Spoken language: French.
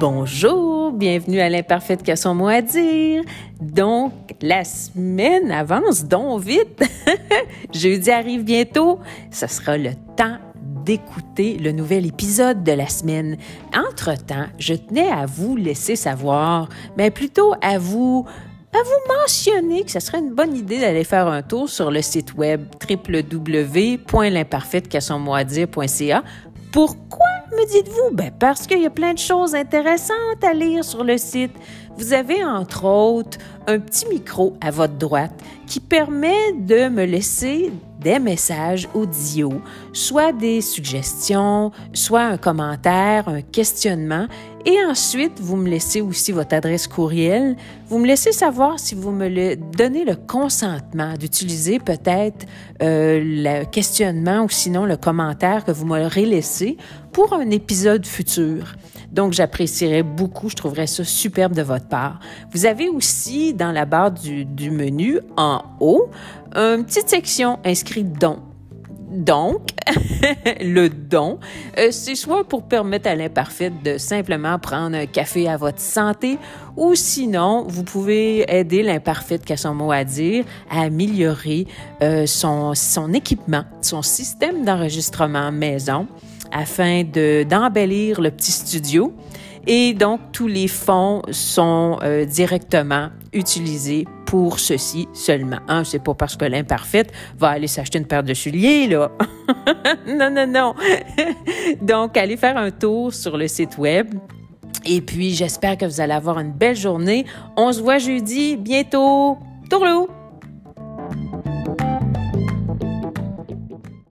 Bonjour, bienvenue à l'imparfaite qui a son mot à dire. Donc, la semaine avance donc vite. Jeudi arrive bientôt. Ce sera le temps d'écouter le nouvel épisode de la semaine. Entre-temps, je tenais à vous laisser savoir, mais plutôt à vous à vous mentionner que ce serait une bonne idée d'aller faire un tour sur le site web www.l'imparfaite-dire.ca. Pourquoi me dites-vous? Ben parce qu'il y a plein de choses intéressantes à lire sur le site. Vous avez entre autres un petit micro à votre droite qui permet de me laisser des messages audio, soit des suggestions, soit un commentaire, un questionnement. Et ensuite, vous me laissez aussi votre adresse courriel. Vous me laissez savoir si vous me le, donnez le consentement d'utiliser peut-être euh, le questionnement ou sinon le commentaire que vous m'aurez laissé pour un épisode futur. Donc, j'apprécierais beaucoup, je trouverais ça superbe de votre part. Vous avez aussi dans la barre du, menu en haut une petite section inscrite don. Donc, le don, euh, c'est soit pour permettre à l'imparfaite de simplement prendre un café à votre santé, ou sinon, vous pouvez aider l'imparfaite qui a son mot à dire à améliorer euh, son, son équipement, son système d'enregistrement maison afin de, d'embellir le petit studio. Et donc, tous les fonds sont euh, directement utilisés pour ceci seulement. Hein, c'est pas parce que l'imparfaite va aller s'acheter une paire de souliers, là. non, non, non. donc, allez faire un tour sur le site web. Et puis, j'espère que vous allez avoir une belle journée. On se voit jeudi, bientôt. Tourlou!